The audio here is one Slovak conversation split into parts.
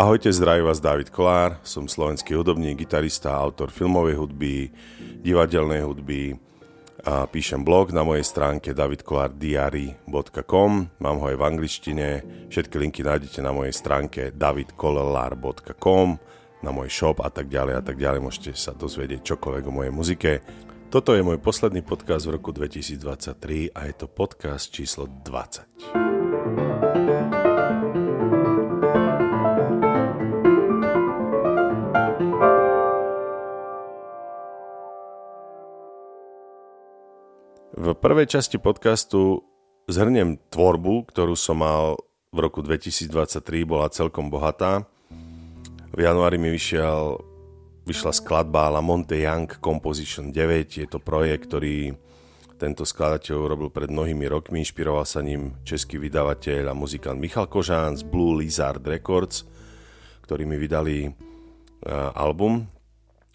Ahojte, zdraví vás David Kolár, som slovenský hudobník, gitarista, autor filmovej hudby, divadelnej hudby a píšem blog na mojej stránke davidkolardiary.com, mám ho aj v angličtine, všetky linky nájdete na mojej stránke davidkolar.com, na môj shop a tak ďalej a tak ďalej, môžete sa dozvedieť čokoľvek o mojej muzike. Toto je môj posledný podcast v roku 2023 a je to podcast číslo 20. Prvej časti podcastu zhrniem tvorbu, ktorú som mal v roku 2023, bola celkom bohatá. V januári mi vyšiel, vyšla skladba La Monte Young Composition 9. Je to projekt, ktorý tento skladateľ urobil pred mnohými rokmi. Inšpiroval sa ním český vydavateľ a muzikant Michal Kožán z Blue Lizard Records, ktorí mi vydali uh, album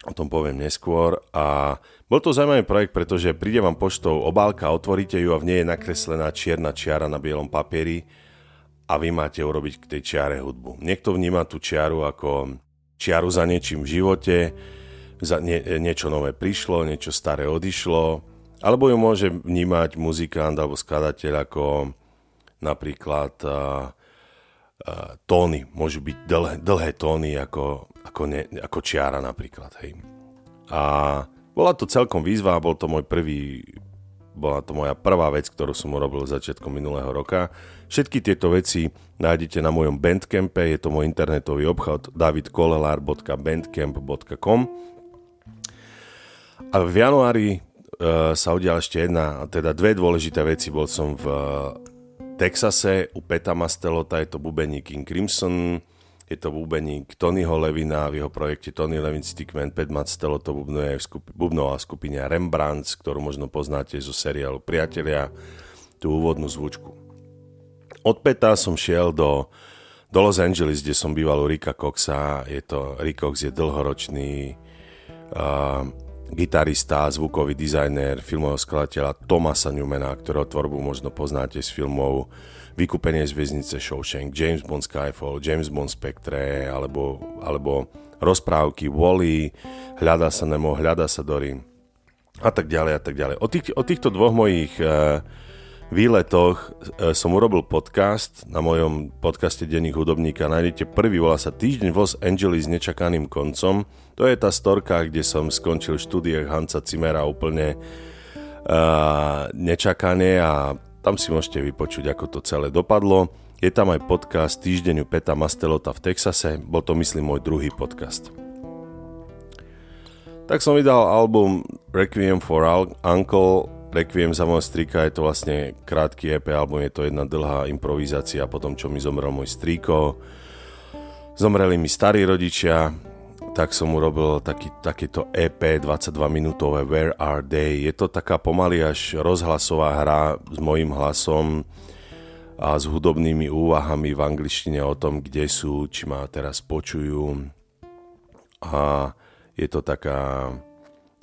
O tom poviem neskôr. A bol to zaujímavý projekt, pretože príde vám poštou obálka, otvoríte ju a v nej je nakreslená čierna čiara na bielom papieri a vy máte urobiť k tej čiare hudbu. Niekto vníma tú čiaru ako čiaru za niečím v živote, za nie, niečo nové prišlo, niečo staré odišlo, alebo ju môže vnímať muzikant alebo skladateľ ako napríklad uh, tóny, môžu byť dlhé, dlhé tóny ako ako, ne, ako čiara napríklad. Hej. A bola to celkom výzva, bol to môj prvý, bola to moja prvá vec, ktorú som urobil začiatkom minulého roka. Všetky tieto veci nájdete na mojom Bandcampe, je to môj internetový obchod davidkolelar.bandcamp.com a v januári uh, sa udiala ešte jedna, teda dve dôležité veci. Bol som v Texase u Peta Mastelota, je to bubeník King Crimson, je to bubeník Tonyho Levina v jeho projekte Tony Levin Stickman, Pet Stelo to bubnuje v skupi, bubnová skupina Rembrandt, ktorú možno poznáte zo seriálu Priatelia, tú úvodnú zvučku. Od Peta som šiel do, do Los Angeles, kde som býval u Rika Coxa. Je to, Rick Cox je dlhoročný uh, gitarista, zvukový dizajner, filmového skladateľa Tomasa Newmana, ktorého tvorbu možno poznáte z filmov Vykúpenie z väznice Shawshank, James Bond Skyfall, James Bond Spectre, alebo, alebo rozprávky Wally, Hľadá sa Nemo, Hľadá sa Dory a tak ďalej a tak ďalej. O, tých, o týchto dvoch mojich uh, výletoch uh, som urobil podcast na mojom podcaste Denných hudobníka. Nájdete prvý, volá sa Týždeň v Los Angeles s nečakaným koncom. To je tá storka, kde som skončil v štúdiách Hansa Cimera úplne uh, nečakane a tam si môžete vypočuť, ako to celé dopadlo. Je tam aj podcast Týždeňu Peta Mastelota v Texase, bol to myslím môj druhý podcast. Tak som vydal album Requiem for Uncle, Requiem za môjho strýka, je to vlastne krátky EP album, je to jedna dlhá improvizácia po tom, čo mi zomrel môj strýko. Zomreli mi starí rodičia, tak som urobil taký, takéto EP 22 minútové Where Are They. Je to taká pomaly až rozhlasová hra s mojím hlasom a s hudobnými úvahami v angličtine o tom, kde sú, či ma teraz počujú. A je to taká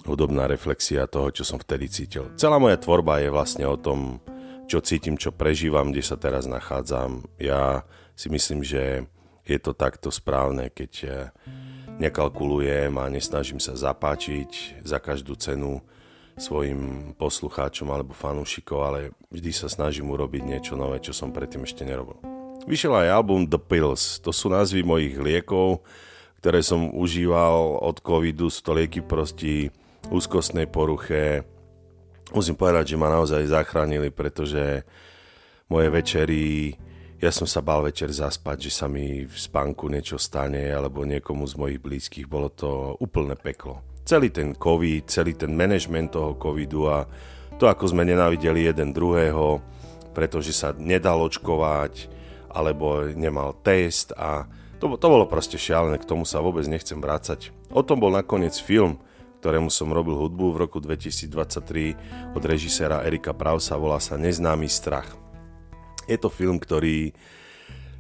hudobná reflexia toho, čo som vtedy cítil. Celá moja tvorba je vlastne o tom, čo cítim, čo prežívam, kde sa teraz nachádzam. Ja si myslím, že je to takto správne, keď nekalkulujem a nesnažím sa zapáčiť za každú cenu svojim poslucháčom alebo fanúšikov, ale vždy sa snažím urobiť niečo nové, čo som predtým ešte nerobil. Vyšiel aj album The Pills, to sú názvy mojich liekov, ktoré som užíval od covidu, sú to lieky proti úzkostnej poruche. Musím povedať, že ma naozaj zachránili, pretože moje večery ja som sa bal večer zaspať, že sa mi v spánku niečo stane alebo niekomu z mojich blízkych. Bolo to úplné peklo. Celý ten COVID, celý ten management toho covidu a to, ako sme nenávideli jeden druhého, pretože sa nedal očkovať alebo nemal test a to, to bolo proste šialené, k tomu sa vôbec nechcem vrácať. O tom bol nakoniec film, ktorému som robil hudbu v roku 2023 od režiséra Erika Prausa, volá sa Neznámy strach. Je to film, ktorý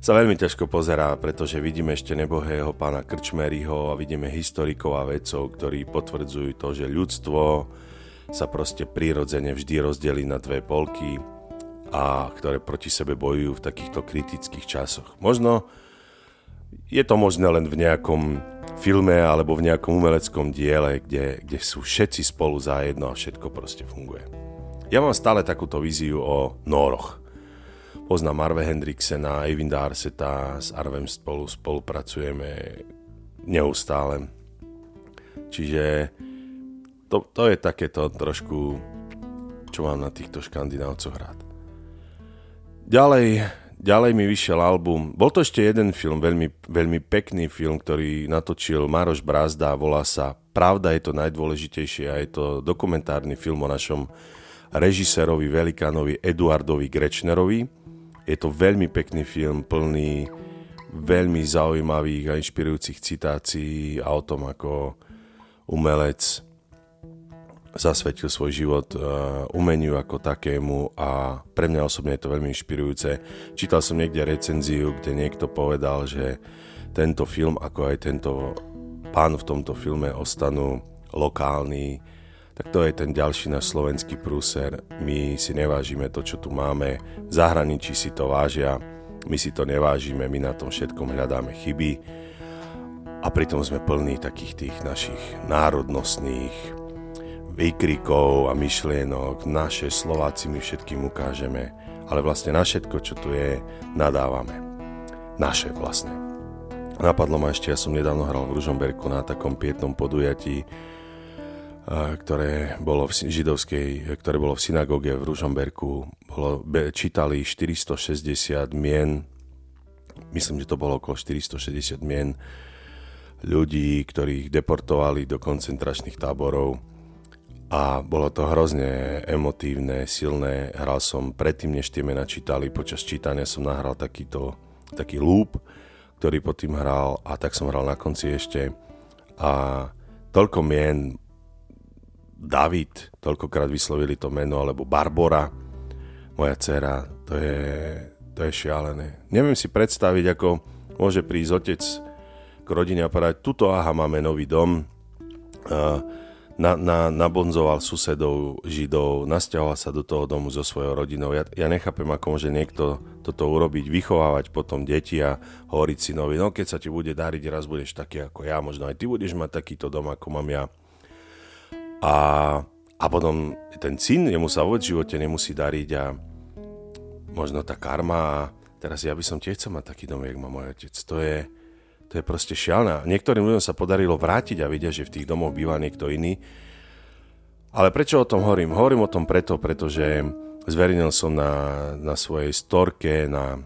sa veľmi ťažko pozerá, pretože vidíme ešte nebohého pána Krčmeryho a vidíme historikov a vedcov, ktorí potvrdzujú to, že ľudstvo sa proste prirodzene vždy rozdelí na dve polky a ktoré proti sebe bojujú v takýchto kritických časoch. Možno je to možné len v nejakom filme alebo v nejakom umeleckom diele, kde, kde sú všetci spolu zajedno a všetko proste funguje. Ja mám stále takúto víziu o Noroch. Poznám Arve Hendriksena, Eivinda Arseta, s Arvem spolu spolupracujeme neustále. Čiže to, to je takéto trošku, čo mám na týchto škandinávcoch rád. Ďalej, Ďalej mi vyšiel album, bol to ešte jeden film, veľmi, veľmi pekný film, ktorý natočil Maroš Brázda, volá sa Pravda je to najdôležitejšie a je to dokumentárny film o našom režisérovi, velikánovi Eduardovi Grečnerovi. Je to veľmi pekný film, plný veľmi zaujímavých a inšpirujúcich citácií a o tom, ako umelec zasvetil svoj život uh, umeniu ako takému a pre mňa osobne je to veľmi inšpirujúce. Čítal som niekde recenziu, kde niekto povedal, že tento film, ako aj tento pán v tomto filme ostanú lokálni, tak to je ten ďalší náš slovenský prúser. My si nevážime to, čo tu máme, v zahraničí si to vážia, my si to nevážime, my na tom všetkom hľadáme chyby. A pritom sme plní takých tých našich národnostných, výkrikov a myšlienok, naše Slováci my všetkým ukážeme, ale vlastne na všetko, čo tu je, nadávame. Naše vlastne. Napadlo ma ešte, ja som nedávno hral v Ružomberku na takom pietnom podujatí, ktoré bolo v židovskej, ktoré bolo v synagóge v Ružomberku. Bolo, čítali 460 mien, myslím, že to bolo okolo 460 mien ľudí, ktorých deportovali do koncentračných táborov a bolo to hrozne emotívne, silné. Hral som predtým, než tie mena čítali, počas čítania som nahral takýto, taký loop, ktorý pod tým hral a tak som hral na konci ešte. A toľko mien, David, toľkokrát vyslovili to meno, alebo Barbora, moja dcera, to je, to je šialené. Neviem si predstaviť, ako môže prísť otec k rodine a povedať, tuto aha, máme nový dom, na, na, nabonzoval susedov, židov, nasťahoval sa do toho domu so svojou rodinou. Ja, ja nechápem, ako môže niekto toto urobiť, vychovávať potom deti a hovoriť synovi, no keď sa ti bude dariť, raz budeš taký ako ja, možno aj ty budeš mať takýto dom, ako mám ja. A, a potom ten syn, jemu sa vôbec v živote nemusí dariť a možno tá karma teraz ja by som tiež chcel mať taký dom, jak má môj otec. To je, to je proste šialné. Niektorým ľuďom sa podarilo vrátiť a vidia, že v tých domoch býva niekto iný. Ale prečo o tom hovorím? Hovorím o tom preto, pretože zverejnil som na, na svojej storke, na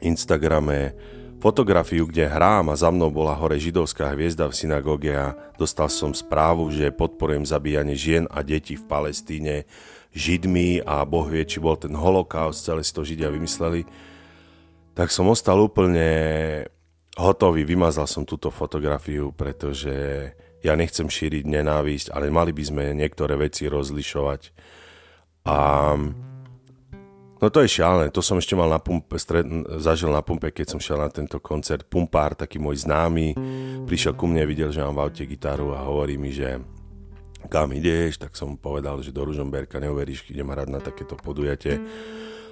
Instagrame fotografiu, kde hrám a za mnou bola hore židovská hviezda v synagóge a dostal som správu, že podporujem zabíjanie žien a detí v Palestíne židmi a Boh vie, či bol ten holokaust, celé si to židia vymysleli. Tak som ostal úplne hotový, vymazal som túto fotografiu, pretože ja nechcem šíriť nenávisť, ale mali by sme niektoré veci rozlišovať. A no to je šialené, to som ešte mal na pumpe, stred, zažil na pumpe, keď som šiel na tento koncert. Pumpár, taký môj známy, prišiel ku mne, videl, že mám v aute gitaru a hovorí mi, že kam ideš, tak som povedal, že do Ružomberka neuveríš, idem hrať na takéto podujatie.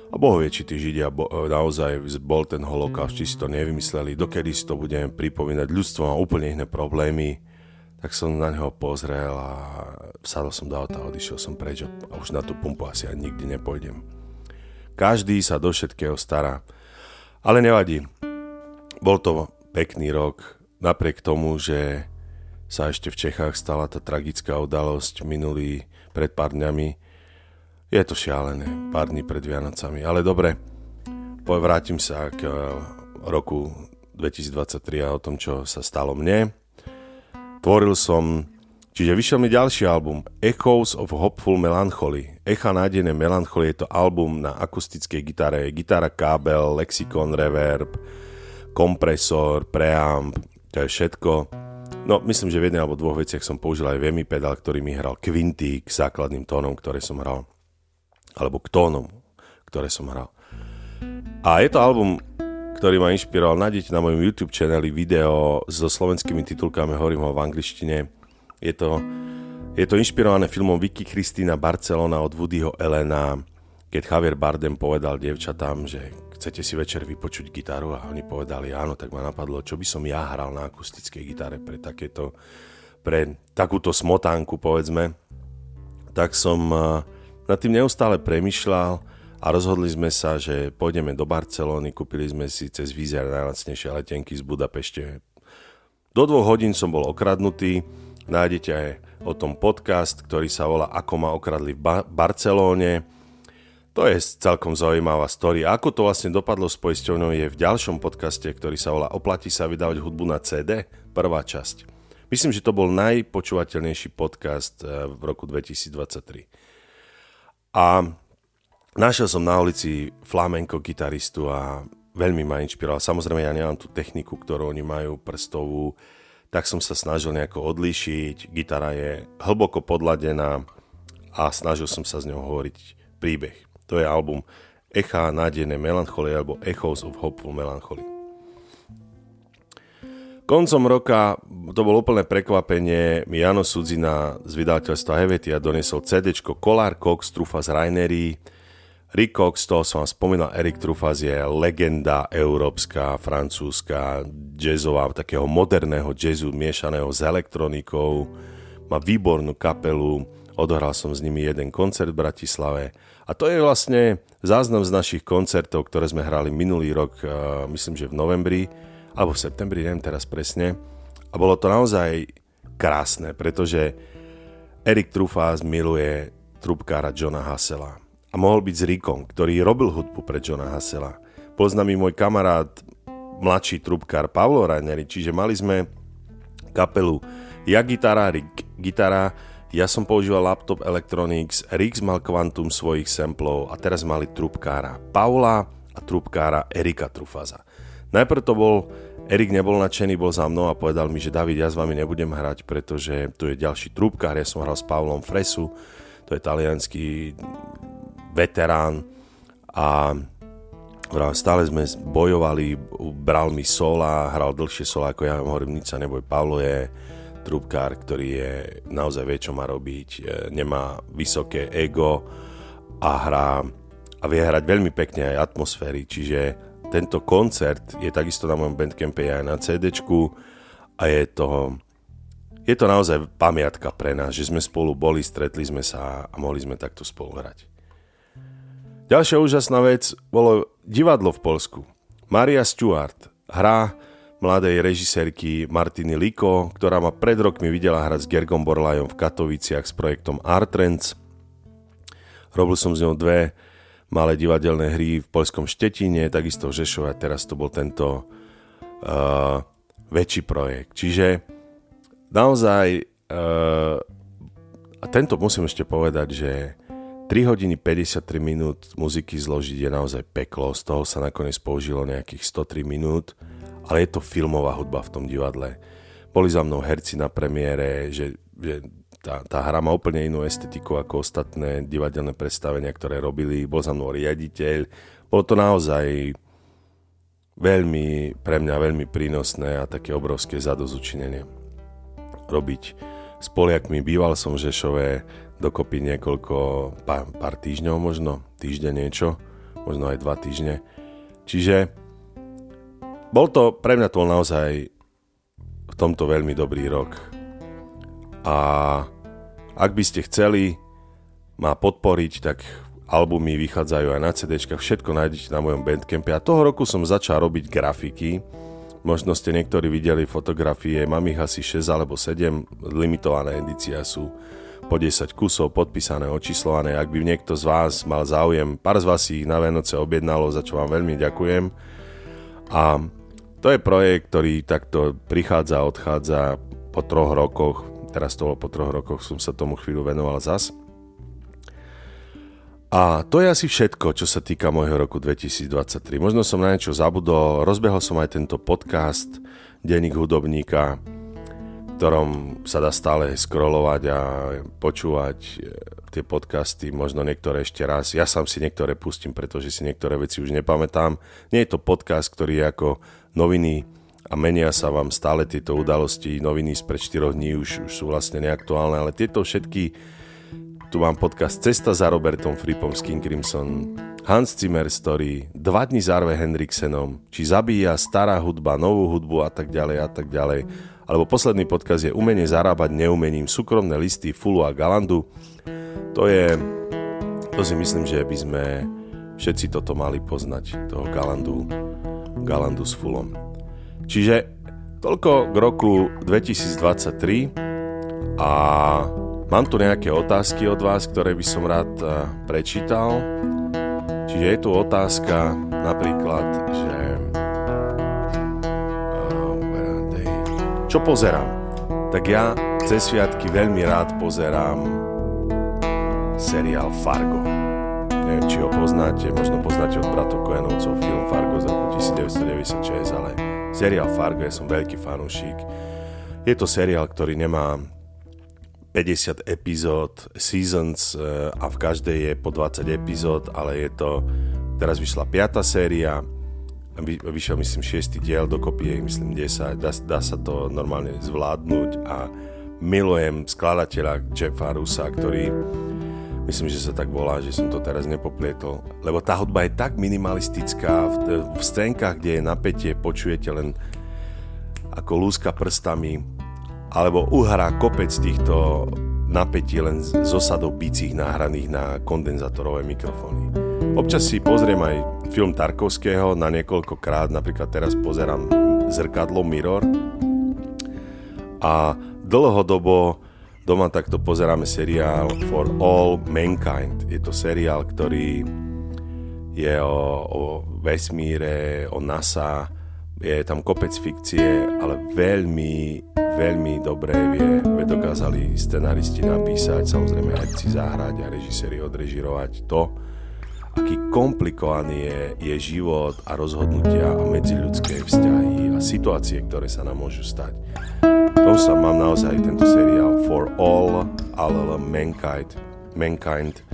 A Boh vie, či tí Židia bo, e, naozaj bol ten holokaust, či si to nevymysleli, dokedy si to budeme pripomínať. Ľudstvo má úplne iné problémy. Tak som na neho pozrel a vsadol som do auta odišiel som preč a už na tú pumpu asi ani nikdy nepôjdem. Každý sa do všetkého stará. Ale nevadí. Bol to pekný rok, napriek tomu, že sa ešte v Čechách stala tá tragická udalosť minulý pred pár dňami, je to šialené, pár dní pred Vianocami. Ale dobre, vrátim sa k eh, roku 2023 a o tom, čo sa stalo mne. Tvoril som, čiže vyšiel mi ďalší album, Echoes of Hopeful Melancholy. Echa nádenej melancholy je to album na akustickej gitare, gitara, kábel, lexikon, reverb, kompresor, preamp, to je všetko. No, myslím, že v jednej alebo dvoch veciach som použil aj VMI pedál, ktorý mi hral kvinty k základným tónom, ktoré som hral alebo k tónom, ktoré som hral. A je to album, ktorý ma inšpiroval. Nájdete na mojom YouTube channeli video so slovenskými titulkami, hovorím ho v angličtine. Je to, je to inšpirované filmom Vicky Kristina Barcelona od Woodyho Elena, keď Javier Bardem povedal dievčatám, že chcete si večer vypočuť gitaru? A oni povedali áno, tak ma napadlo, čo by som ja hral na akustickej gitare pre takéto, pre takúto smotánku, povedzme. Tak som uh, nad tým neustále premyšľal a rozhodli sme sa, že pôjdeme do Barcelóny, kúpili sme si cez Vizer najlacnejšie letenky z Budapešte. Do dvoch hodín som bol okradnutý, nájdete aj o tom podcast, ktorý sa volá Ako ma okradli v ba- Barcelóne to je celkom zaujímavá story. Ako to vlastne dopadlo s poisťovňou je v ďalšom podcaste, ktorý sa volá Oplatí sa vydávať hudbu na CD, prvá časť. Myslím, že to bol najpočúvateľnejší podcast eh, v roku 2023. A našiel som na ulici flamenko gitaristu a veľmi ma inšpiroval. Samozrejme, ja nemám tú techniku, ktorú oni majú, prstovú, tak som sa snažil nejako odlíšiť. Gitara je hlboko podladená a snažil som sa s ňou hovoriť príbeh. To je album Echa nádejnej melancholie alebo Echoes of Hopeful Melancholy. Koncom roka, to bolo úplné prekvapenie, mi Jano Sudzina z vydavateľstva Hevetia donesol CD Kolar Cox Trufas Rainery. Rick Cox, toho som vám spomínal, Erik Trufas je legenda európska, francúzska, jazzová, takého moderného jazzu miešaného s elektronikou. Má výbornú kapelu, odohral som s nimi jeden koncert v Bratislave a to je vlastne záznam z našich koncertov, ktoré sme hrali minulý rok, uh, myslím, že v novembri, alebo v septembri, neviem teraz presne. A bolo to naozaj krásne, pretože Erik Trufás miluje trubkára Johna Hassela. A mohol byť s Rickom, ktorý robil hudbu pre Johna Hassela. Pozná mi môj kamarát, mladší trubkár Pavlo Raineri, čiže mali sme kapelu ja gitara, Rick gitara, ja som používal laptop Electronics, Rix mal kvantum svojich samplov a teraz mali trubkára Paula a trubkára Erika Trufaza. Najprv to bol, Erik nebol nadšený, bol za mnou a povedal mi, že David, ja s vami nebudem hrať, pretože tu je ďalší trubkár, ja som hral s Pavlom Fresu, to je talianský veterán a stále sme bojovali, bral mi sola, hral dlhšie sola ako ja, hovorím, nič sa neboj, Pavlo je trubkár, ktorý je naozaj vie, čo má robiť, e, nemá vysoké ego a hrá a vie hrať veľmi pekne aj atmosféry, čiže tento koncert je takisto na mojom bandcampe aj na CD a je to, je to naozaj pamiatka pre nás, že sme spolu boli, stretli sme sa a mohli sme takto spolu hrať. Ďalšia úžasná vec bolo divadlo v Polsku. Maria Stewart hrá mladej režisérky Martiny Liko, ktorá ma pred rokmi videla hrať s Gergom Borlajom v Katoviciach s projektom Artrends. Robil som s ňou dve malé divadelné hry v Polskom Štetine, takisto v Žešove a teraz to bol tento uh, väčší projekt. Čiže naozaj uh, a tento musím ešte povedať, že 3 hodiny 53 minút muziky zložiť je naozaj peklo, z toho sa nakoniec použilo nejakých 103 minút ale je to filmová hudba v tom divadle. Boli za mnou herci na premiére, že, že tá, tá hra má úplne inú estetiku ako ostatné divadelné predstavenia, ktoré robili. Bol za mnou riaditeľ. Bolo to naozaj veľmi, pre mňa veľmi prínosné a také obrovské zadozučinenie. Robiť s Poliakmi, býval som v Žešove dokopy niekoľko, pár, pár týždňov možno, týždeň niečo, možno aj dva týždne. Čiže bol to, pre mňa to naozaj v tomto veľmi dobrý rok. A ak by ste chceli ma podporiť, tak albumy vychádzajú aj na CD, všetko nájdete na mojom bandcampe. A toho roku som začal robiť grafiky. Možno ste niektorí videli fotografie, mám ich asi 6 alebo 7, limitované edícia sú po 10 kusov, podpísané, očíslované. Ak by niekto z vás mal záujem, pár z vás ich na Vianoce objednalo, za čo vám veľmi ďakujem. A to je projekt, ktorý takto prichádza a odchádza po troch rokoch. Teraz to po troch rokoch som sa tomu chvíľu venoval zas. A to je asi všetko, čo sa týka môjho roku 2023. Možno som na niečo zabudol, rozbehol som aj tento podcast Denník hudobníka, ktorom sa dá stále scrollovať a počúvať e, tie podcasty, možno niektoré ešte raz. Ja sám si niektoré pustím, pretože si niektoré veci už nepamätám. Nie je to podcast, ktorý je ako noviny a menia sa vám stále tieto udalosti. Noviny z pred 4 dní už, už sú vlastne neaktuálne, ale tieto všetky, tu mám podcast Cesta za Robertom Fripom z King Crimson Hans Zimmer Story, dva dní s Arve Hendriksenom, či zabíja stará hudba, novú hudbu a tak ďalej a tak ďalej. Alebo posledný podkaz je umenie zarábať neumením, súkromné listy Fulu a Galandu. To je, to si myslím, že by sme všetci toto mali poznať, toho Galandu, Galandu s Fulom. Čiže toľko k roku 2023 a mám tu nejaké otázky od vás, ktoré by som rád eh, prečítal. Čiže je tu otázka napríklad, že čo pozerám? Tak ja cez sviatky veľmi rád pozerám seriál Fargo. Neviem, či ho poznáte, možno poznáte od bratov Koenovcov film Fargo z roku 1996, ale seriál Fargo, ja som veľký fanúšik. Je to seriál, ktorý nemá 50 epizód, seasons eh, a v každej je po 20 epizód, ale je to, teraz vyšla 5. séria, vy, vyšiel myslím 6. diel, dokopy je myslím 10, dá, dá sa to normálne zvládnuť a milujem skladateľa Jeffa Rusa, ktorý myslím, že sa tak volá, že som to teraz nepoplietol, lebo tá hudba je tak minimalistická, v, v scénkach, kde je napätie, počujete len ako lúska prstami, alebo uhrá kopec týchto napätí len z osadov bicích nahraných na kondenzátorové mikrofóny. Občas si pozriem aj film Tarkovského na niekoľkokrát, napríklad teraz pozerám Zrkadlo Mirror a dlhodobo doma takto pozeráme seriál For All Mankind. Je to seriál, ktorý je o, o vesmíre, o NASA, je tam kopec fikcie, ale veľmi veľmi dobre vie, dokázali scenaristi napísať, samozrejme herci zahrať a režiséri odrežirovať to, aký komplikovaný je, je život a rozhodnutia a medziľudské vzťahy a situácie, ktoré sa nám môžu stať. To sa mám naozaj tento seriál For All, all Mankind, Mankind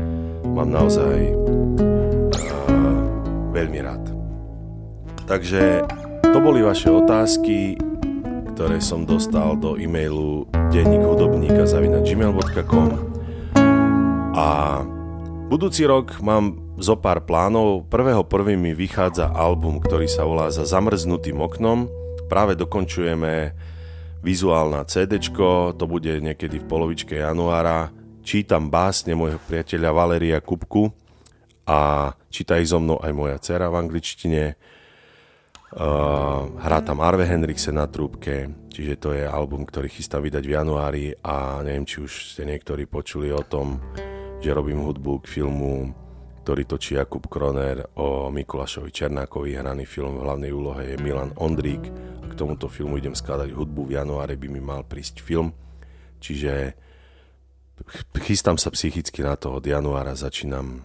mám naozaj uh, veľmi rád. Takže to boli vaše otázky ktoré som dostal do e-mailu denník hudobníka gmail.com a budúci rok mám zo pár plánov. Prvého prvý mi vychádza album, ktorý sa volá Za zamrznutým oknom. Práve dokončujeme vizuálna CD, to bude niekedy v polovičke januára. Čítam básne môjho priateľa Valeria Kupku a číta ich so mnou aj moja dcera v angličtine hrá tam Arve Henrikse na trúbke, čiže to je album, ktorý chystám vydať v januári a neviem, či už ste niektorí počuli o tom, že robím hudbu k filmu, ktorý točí Jakub Kroner o Mikulašovi Černákovi. Hraný film v hlavnej úlohe je Milan Ondrík a k tomuto filmu idem skladať hudbu. V januári by mi mal prísť film, čiže chystám sa psychicky na to, od januára začínam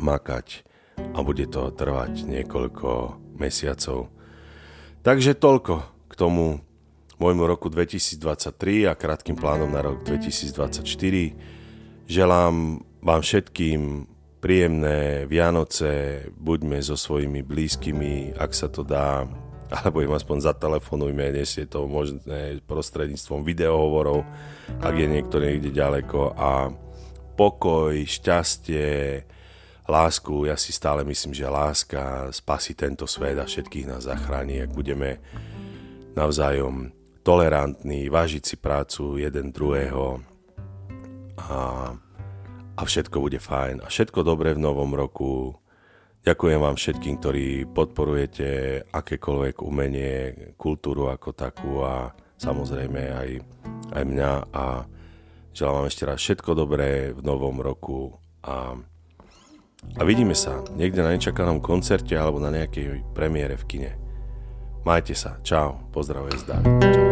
makať a bude to trvať niekoľko mesiacov. Takže toľko k tomu môjmu roku 2023 a krátkým plánom na rok 2024. Želám vám všetkým príjemné Vianoce, buďme so svojimi blízkymi, ak sa to dá, alebo im aspoň zatelefonujme, dnes je to možné prostredníctvom videohovorov, ak je niekto niekde ďaleko. A pokoj, šťastie, lásku, ja si stále myslím, že láska spasí tento svet a všetkých nás zachráni, ak budeme navzájom tolerantní, vážiť si prácu jeden druhého. A, a všetko bude fajn a všetko dobré v novom roku. Ďakujem vám všetkým, ktorí podporujete akékoľvek umenie, kultúru ako takú a samozrejme aj, aj mňa a želám vám ešte raz všetko dobré v novom roku a a vidíme sa niekde na nečakanom koncerte alebo na nejakej premiére v kine. Majte sa. Čau. Pozdravuje z David. Čau.